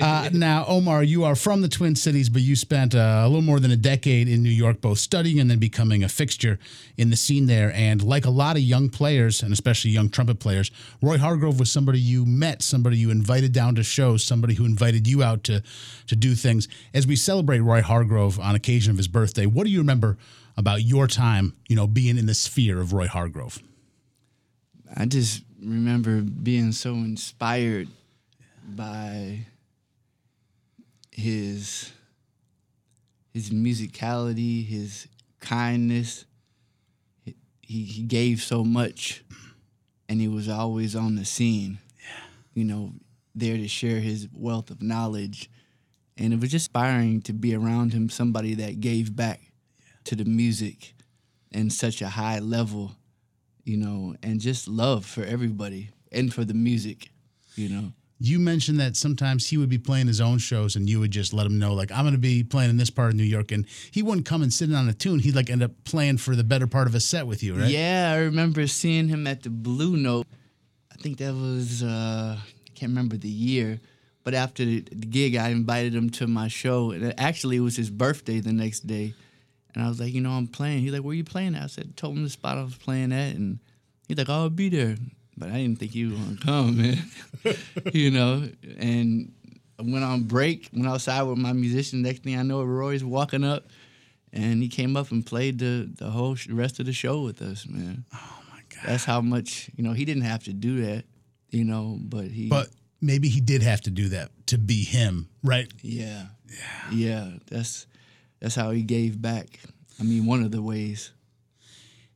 Uh, now, Omar, you are from the Twin Cities, but you spent uh, a little more than a decade in New York, both studying and then becoming a fixture in the scene there. And like a lot of young players, and especially young trumpet players, Roy Hargrove was somebody you met, somebody you invited down to shows, somebody who invited you out to to do things. As we celebrate Roy Hargrove on occasion of his birthday, what do you remember about your time, you know, being in the sphere of Roy Hargrove? I just remember being so inspired by his his musicality, his kindness. He he gave so much, and he was always on the scene. Yeah. You know, there to share his wealth of knowledge, and it was just inspiring to be around him. Somebody that gave back yeah. to the music, in such a high level, you know, and just love for everybody and for the music, you know you mentioned that sometimes he would be playing his own shows and you would just let him know like i'm going to be playing in this part of new york and he wouldn't come and sit in on a tune. He'd like end up playing for the better part of a set with you right? Yeah i remember seeing him at the blue note. I think that was uh i can't remember the year but after the, gig i invited him to my show and actually it was his birthday the next day. And i was like you know i'm playing. He's like where are you playing at? I said told him the spot i was playing at and he's like oh, i'll be there but I didn't think he was gonna come, man. you know, and I went on break, went outside with my musician. Next thing I know, Roy's walking up, and he came up and played the the whole rest of the show with us, man. Oh my god! That's how much you know. He didn't have to do that, you know, but he. But maybe he did have to do that to be him, right? Yeah. Yeah. Yeah. That's that's how he gave back. I mean, one of the ways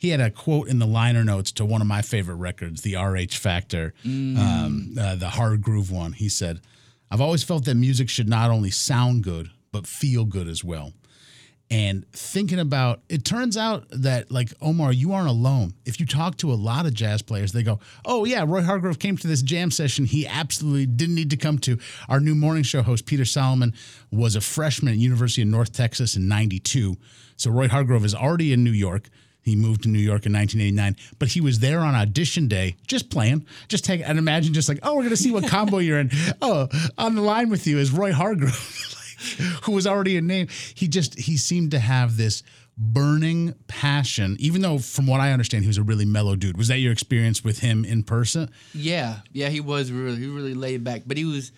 he had a quote in the liner notes to one of my favorite records, the RH Factor, mm. um, uh, the hard groove one. He said, I've always felt that music should not only sound good, but feel good as well. And thinking about it turns out that, like, Omar, you aren't alone. If you talk to a lot of jazz players, they go, Oh, yeah, Roy Hargrove came to this jam session he absolutely didn't need to come to. Our new morning show host, Peter Solomon, was a freshman at University of North Texas in 92. So Roy Hargrove is already in New York. He moved to New York in 1989, but he was there on audition day, just playing, just take and imagine, just like, oh, we're gonna see what combo you're in. Oh, on the line with you is Roy Hargrove, like, who was already a name. He just he seemed to have this burning passion, even though from what I understand, he was a really mellow dude. Was that your experience with him in person? Yeah, yeah, he was really, he really laid back, but he was,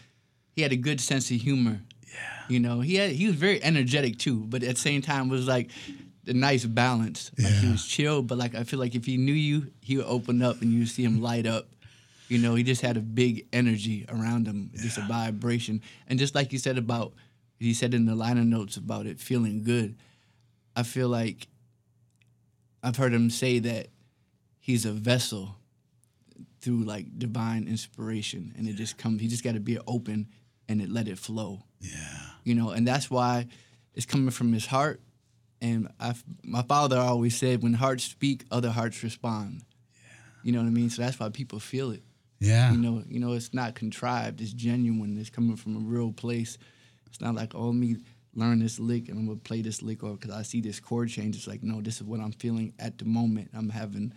he had a good sense of humor. Yeah, you know, he had, he was very energetic too, but at the same time was like the nice balance. Like yeah. he was chill, but like I feel like if he knew you, he would open up and you see him light up. You know, he just had a big energy around him, yeah. just a vibration. And just like you said about, he said in the liner notes about it feeling good. I feel like I've heard him say that he's a vessel through like divine inspiration, and it just comes. He just got to be open and it let it flow. Yeah. You know, and that's why it's coming from his heart and I, my father always said, when hearts speak, other hearts respond. Yeah. You know what I mean? So that's why people feel it. Yeah. You know, you know, it's not contrived. It's genuine. It's coming from a real place. It's not like, oh, me learn this lick and I'm gonna play this lick, or because I see this chord change. It's like, no, this is what I'm feeling at the moment. I'm having,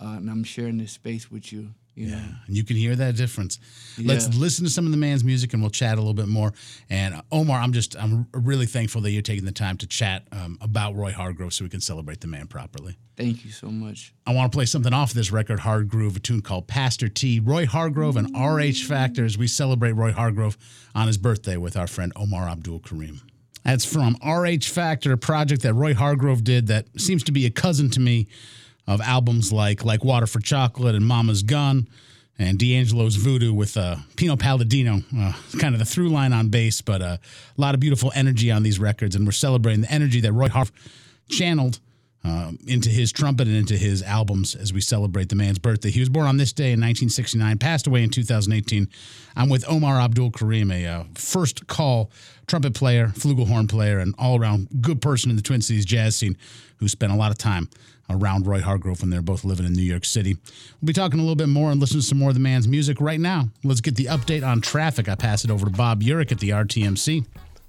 uh, and I'm sharing this space with you. You yeah, know? and you can hear that difference. Yeah. Let's listen to some of the man's music, and we'll chat a little bit more. And uh, Omar, I'm just I'm really thankful that you're taking the time to chat um, about Roy Hargrove, so we can celebrate the man properly. Thank you so much. I want to play something off of this record, Hard Groove, a tune called Pastor T. Roy Hargrove and RH Factors. We celebrate Roy Hargrove on his birthday with our friend Omar Abdulkarim. That's from RH Factor, a project that Roy Hargrove did that seems to be a cousin to me of albums like like Water for Chocolate and Mama's Gun and D'Angelo's Voodoo with uh, Pino Palladino, uh, kind of the through line on bass, but uh, a lot of beautiful energy on these records. And we're celebrating the energy that Roy Harf channeled uh, into his trumpet and into his albums as we celebrate the man's birthday. He was born on this day in 1969, passed away in 2018. I'm with Omar Abdulkarim, a uh, first call trumpet player, flugelhorn player, and all around good person in the Twin Cities jazz scene who spent a lot of time around Roy Hargrove when they're both living in New York City. We'll be talking a little bit more and listening to some more of the man's music right now. Let's get the update on traffic. I pass it over to Bob Urich at the RTMC.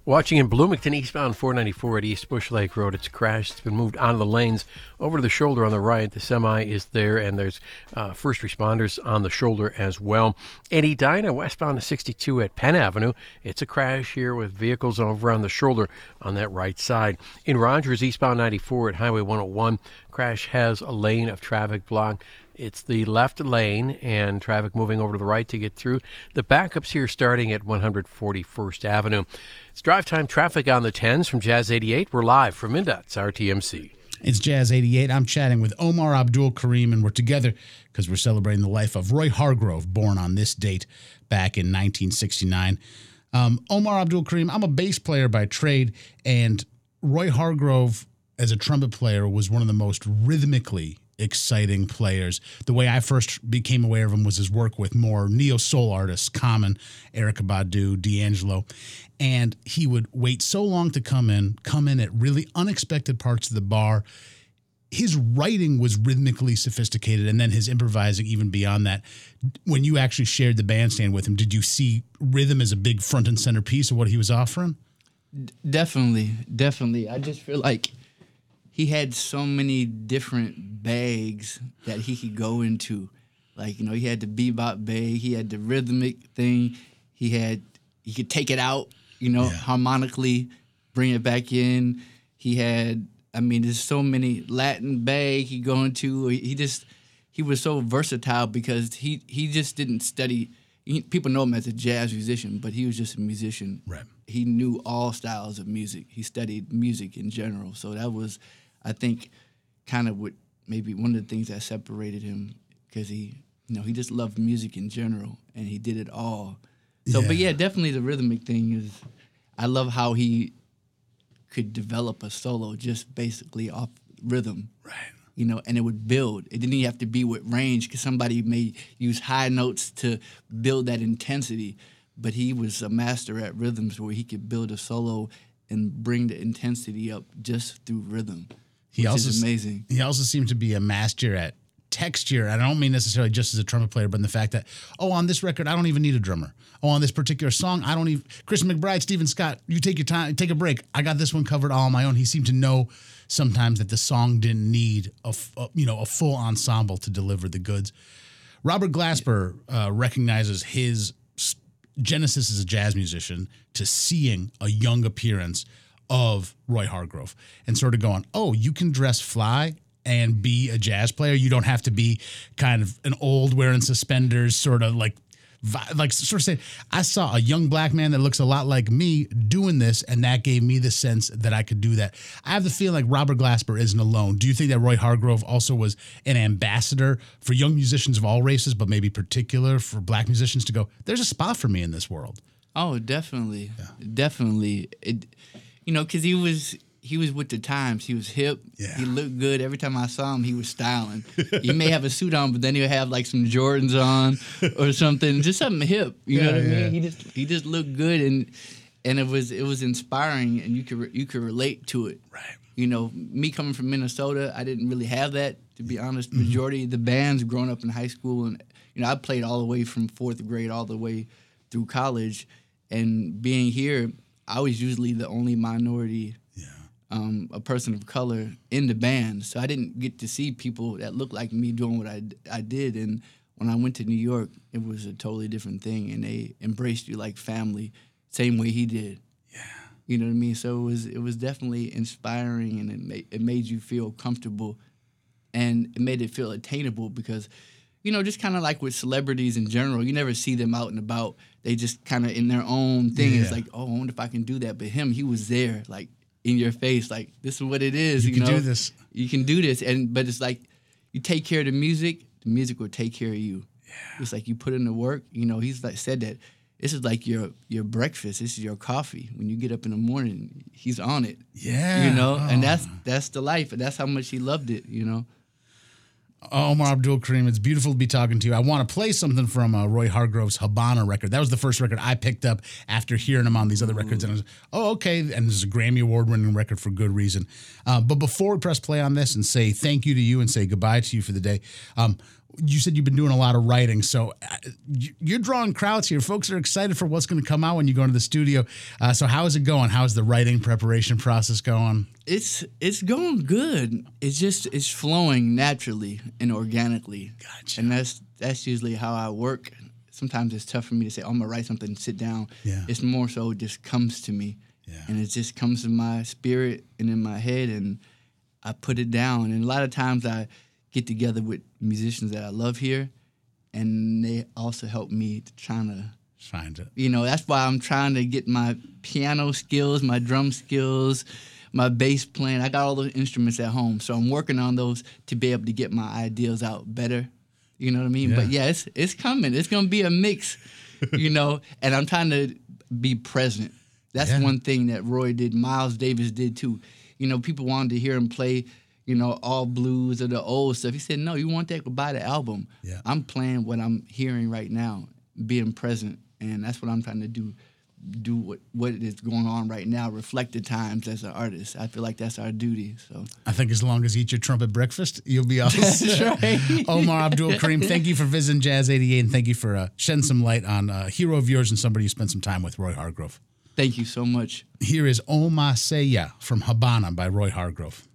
Watching in Bloomington, eastbound 494 at East Bush Lake Road. It's crashed. It's been moved onto the lanes over to the shoulder on the right. The semi is there, and there's uh, first responders on the shoulder as well. And Edina, westbound 62 at Penn Avenue. It's a crash here with vehicles over on the shoulder on that right side. In Rogers, eastbound 94 at Highway 101, crash has a lane of traffic blocked. It's the left lane and traffic moving over to the right to get through. The backups here starting at 141st Avenue. It's drive time traffic on the 10s from Jazz 88. We're live from MnDOT's RTMC. It's Jazz 88. I'm chatting with Omar Abdulkarim, and we're together because we're celebrating the life of Roy Hargrove, born on this date back in 1969. Um, Omar Abdulkarim, I'm a bass player by trade, and Roy Hargrove, as a trumpet player, was one of the most rhythmically exciting players. The way I first became aware of him was his work with more neo soul artists, Common, Erykah Badu, D'Angelo. And he would wait so long to come in, come in at really unexpected parts of the bar. His writing was rhythmically sophisticated, and then his improvising, even beyond that. When you actually shared the bandstand with him, did you see rhythm as a big front and center piece of what he was offering? Definitely, definitely. I just feel like he had so many different bags that he could go into. Like, you know, he had the bebop bag, he had the rhythmic thing, he had he could take it out, you know, yeah. harmonically, bring it back in. He had I mean, there's so many Latin bag he go into. He just he was so versatile because he he just didn't study he, people know him as a jazz musician, but he was just a musician. Right. He knew all styles of music. He studied music in general. So that was I think kind of what maybe one of the things that separated him because he you know he just loved music in general and he did it all. So, yeah. but yeah, definitely the rhythmic thing is. I love how he could develop a solo just basically off rhythm. Right. You know, and it would build. It didn't even have to be with range because somebody may use high notes to build that intensity. But he was a master at rhythms where he could build a solo and bring the intensity up just through rhythm. He also amazing. He also seemed to be a master at texture. I don't mean necessarily just as a trumpet player, but in the fact that, oh, on this record, I don't even need a drummer. Oh, on this particular song, I don't even. Chris McBride, Stephen Scott, you take your time, take a break. I got this one covered all on my own. He seemed to know sometimes that the song didn't need a, a you know a full ensemble to deliver the goods. Robert Glasper uh, recognizes his genesis as a jazz musician to seeing a young appearance of Roy Hargrove and sort of going, oh, you can dress fly and be a jazz player. You don't have to be kind of an old wearing suspenders, sort of like like sort of say, I saw a young black man that looks a lot like me doing this, and that gave me the sense that I could do that. I have the feeling like Robert Glasper isn't alone. Do you think that Roy Hargrove also was an ambassador for young musicians of all races, but maybe particular for black musicians to go, there's a spot for me in this world? Oh, definitely, yeah. definitely. It, you know, because he was he was with the times. He was hip. Yeah. He looked good. Every time I saw him, he was styling. he may have a suit on, but then he'll have like some Jordans on or something, just something hip. You yeah, know what yeah. I mean? He just he just looked good, and and it was it was inspiring, and you could you could relate to it. Right. You know, me coming from Minnesota, I didn't really have that. To be honest, mm-hmm. majority of the bands growing up in high school, and you know, I played all the way from fourth grade all the way through college, and being here I was usually the only minority, yeah. um, a person of color in the band. So I didn't get to see people that looked like me doing what I, I did. And when I went to New York, it was a totally different thing. And they embraced you like family, same way he did. Yeah. You know what I mean? So it was it was definitely inspiring, and it made, it made you feel comfortable, and it made it feel attainable because you know, just kind of like with celebrities in general, you never see them out and about. They just kind of in their own thing. Yeah. It's like, oh, I wonder if I can do that. But him, he was there, like in your face, like this is what it is. You, you can know? do this. You can do this, and but it's like you take care of the music, the music will take care of you. Yeah. It's like you put in the work. You know, he's like said that this is like your your breakfast. This is your coffee. When you get up in the morning, he's on it. Yeah, you know, oh. and that's that's the life, and that's how much he loved it. You know. Omar Abdulkarim, it's beautiful to be talking to you. I want to play something from uh, Roy Hargrove's Habana record. That was the first record I picked up after hearing him on these other records. And I was, oh, okay. And this is a Grammy Award winning record for good reason. Uh, but before we press play on this and say thank you to you and say goodbye to you for the day, um, you said you've been doing a lot of writing, so uh, you- you're drawing crowds here. Folks are excited for what's going to come out when you go into the studio. Uh, so how is it going? How's the writing preparation process going? It's it's going good. It's just it's flowing naturally and organically. Gotcha. And that's that's usually how I work. Sometimes it's tough for me to say, oh, I'm gonna write something, sit down. Yeah. It's more so it just comes to me. Yeah. And it just comes in my spirit and in my head and I put it down. And a lot of times I get together with musicians that I love here and they also help me to trying to Find it. you know that's why i'm trying to get my piano skills my drum skills my bass playing. I got all those instruments at home so i'm working on those to be able to get my ideas out better. You know what i mean? But yes, yeah. it's, it's coming. It's going to be a mix you know and i'm trying to be present. That's Yeah. one thing that roy did miles davis did too. You know people wanted to hear him play you know all blues or the old stuff he said no you want that buy the album Yeah. i'm playing what i'm hearing right now being present and that's what i'm trying to do do what what is going on right now reflect the times as an artist i feel like that's our duty so I think as long as you eat your trumpet breakfast, you'll be all set. right. Omar Abdulkarim, thank you for visiting Jazz 88 and thank you for uh, shedding some light on a hero of yours and somebody you spent some time with, Roy Hargrove. thank you so much Here is O My Seh Yeh from Habana by Roy Hargrove.